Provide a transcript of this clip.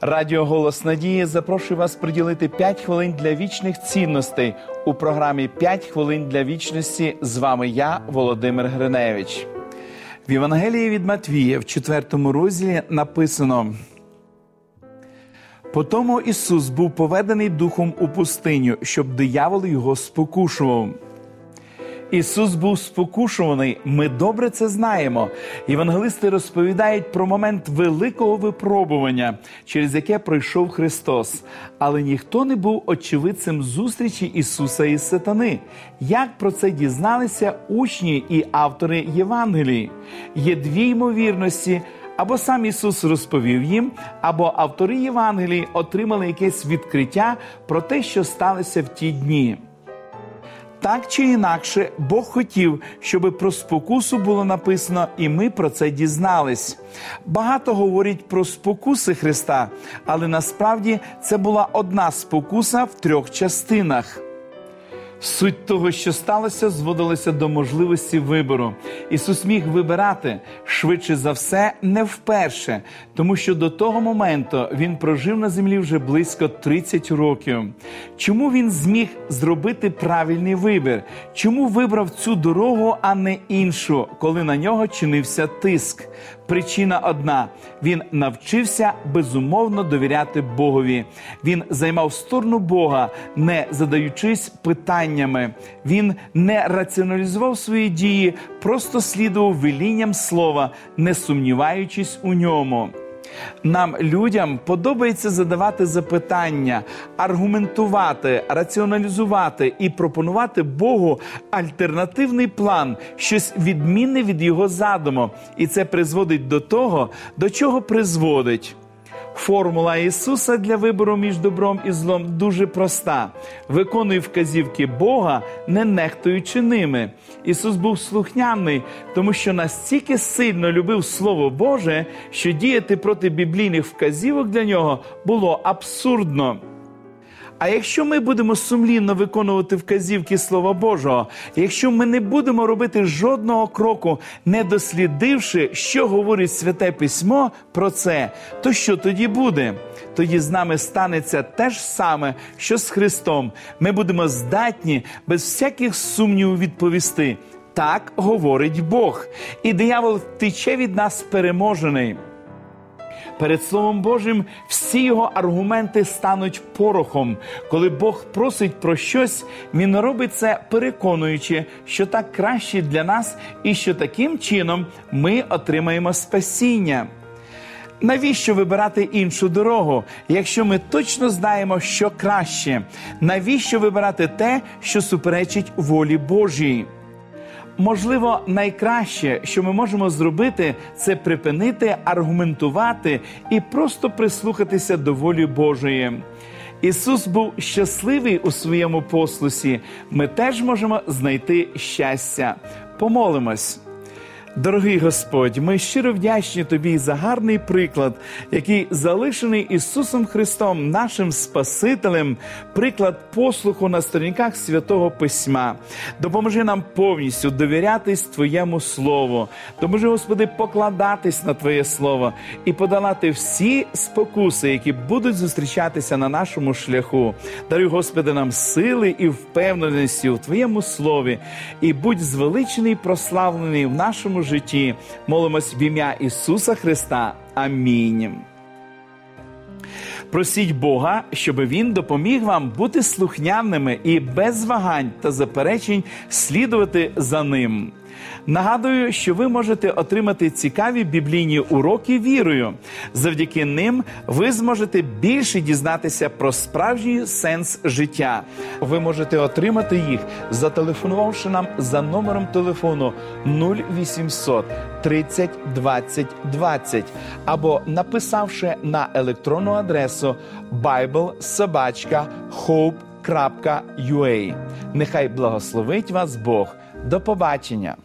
Радіо Голос Надії запрошує вас приділити 5 хвилин для вічних цінностей у програмі «5 хвилин для вічності. З вами я, Володимир Гриневич. В Євангелії від Матвія в 4 розділі написано. Потому Ісус був поведений духом у пустиню, щоб диявол його спокушував. Ісус був спокушуваний. Ми добре це знаємо. Євангелисти розповідають про момент великого випробування, через яке пройшов Христос. Але ніхто не був очевидцем зустрічі Ісуса і Сатани. Як про це дізналися учні і автори Євангелії? Є дві ймовірності. Або сам Ісус розповів їм, або автори Євангелії отримали якесь відкриття про те, що сталося в ті дні. Так чи інакше, Бог хотів, щоб про спокусу було написано, і ми про це дізнались. Багато говорять про спокуси Христа, але насправді це була одна спокуса в трьох частинах. Суть того, що сталося, зводилася до можливості вибору. Ісус міг вибирати швидше за все, не вперше, тому що до того моменту він прожив на землі вже близько 30 років. Чому він зміг зробити правильний вибір? Чому вибрав цю дорогу, а не іншу, коли на нього чинився тиск? Причина одна: він навчився безумовно довіряти Богові. Він займав сторону Бога, не задаючись питаннями. Він не раціоналізував свої дії, просто слідував велінням слова, не сумніваючись у ньому. Нам, людям, подобається задавати запитання, аргументувати, раціоналізувати і пропонувати Богу альтернативний план, щось відмінне від його задуму. І це призводить до того, до чого призводить. Формула Ісуса для вибору між добром і злом дуже проста: виконуй вказівки Бога, не нехтуючи ними. Ісус був слухняний, тому що настільки сильно любив Слово Боже, що діяти проти біблійних вказівок для нього було абсурдно. А якщо ми будемо сумлінно виконувати вказівки Слова Божого, якщо ми не будемо робити жодного кроку, не дослідивши, що говорить святе письмо про це, то що тоді буде? Тоді з нами станеться те ж саме, що з Христом. Ми будемо здатні без всяких сумнівів відповісти. Так говорить Бог, і диявол втече від нас переможений. Перед Словом Божим всі його аргументи стануть порохом. Коли Бог просить про щось, він робить це переконуючи, що так краще для нас, і що таким чином ми отримаємо спасіння. Навіщо вибирати іншу дорогу, якщо ми точно знаємо, що краще? Навіщо вибирати те, що суперечить волі Божій? Можливо, найкраще, що ми можемо зробити, це припинити аргументувати і просто прислухатися до волі Божої. Ісус був щасливий у своєму послусі. Ми теж можемо знайти щастя. Помолимось. Дорогий Господь, ми щиро вдячні Тобі за гарний приклад, який залишений Ісусом Христом, нашим Спасителем, приклад послуху на сторінках святого Письма. Допоможи нам повністю довірятись Твоєму Слову. Допоможи, Господи, покладатись на Твоє Слово і подолати всі спокуси, які будуть зустрічатися на нашому шляху. Даруй, Господи, нам сили і впевненості у Твоєму слові, і будь звеличений, прославлений в нашому житті. Молимось в ім'я Ісуса Христа. Амінь. Просіть Бога, щоб Він допоміг вам бути слухняними і без вагань та заперечень слідувати за ним. Нагадую, що ви можете отримати цікаві біблійні уроки вірою. Завдяки ним ви зможете більше дізнатися про справжній сенс життя. Ви можете отримати їх, зателефонувавши нам за номером телефону 0800 30 20 20 або написавши на електронну адресу biblesobachka.hope.ua. Нехай благословить вас Бог. До побачення!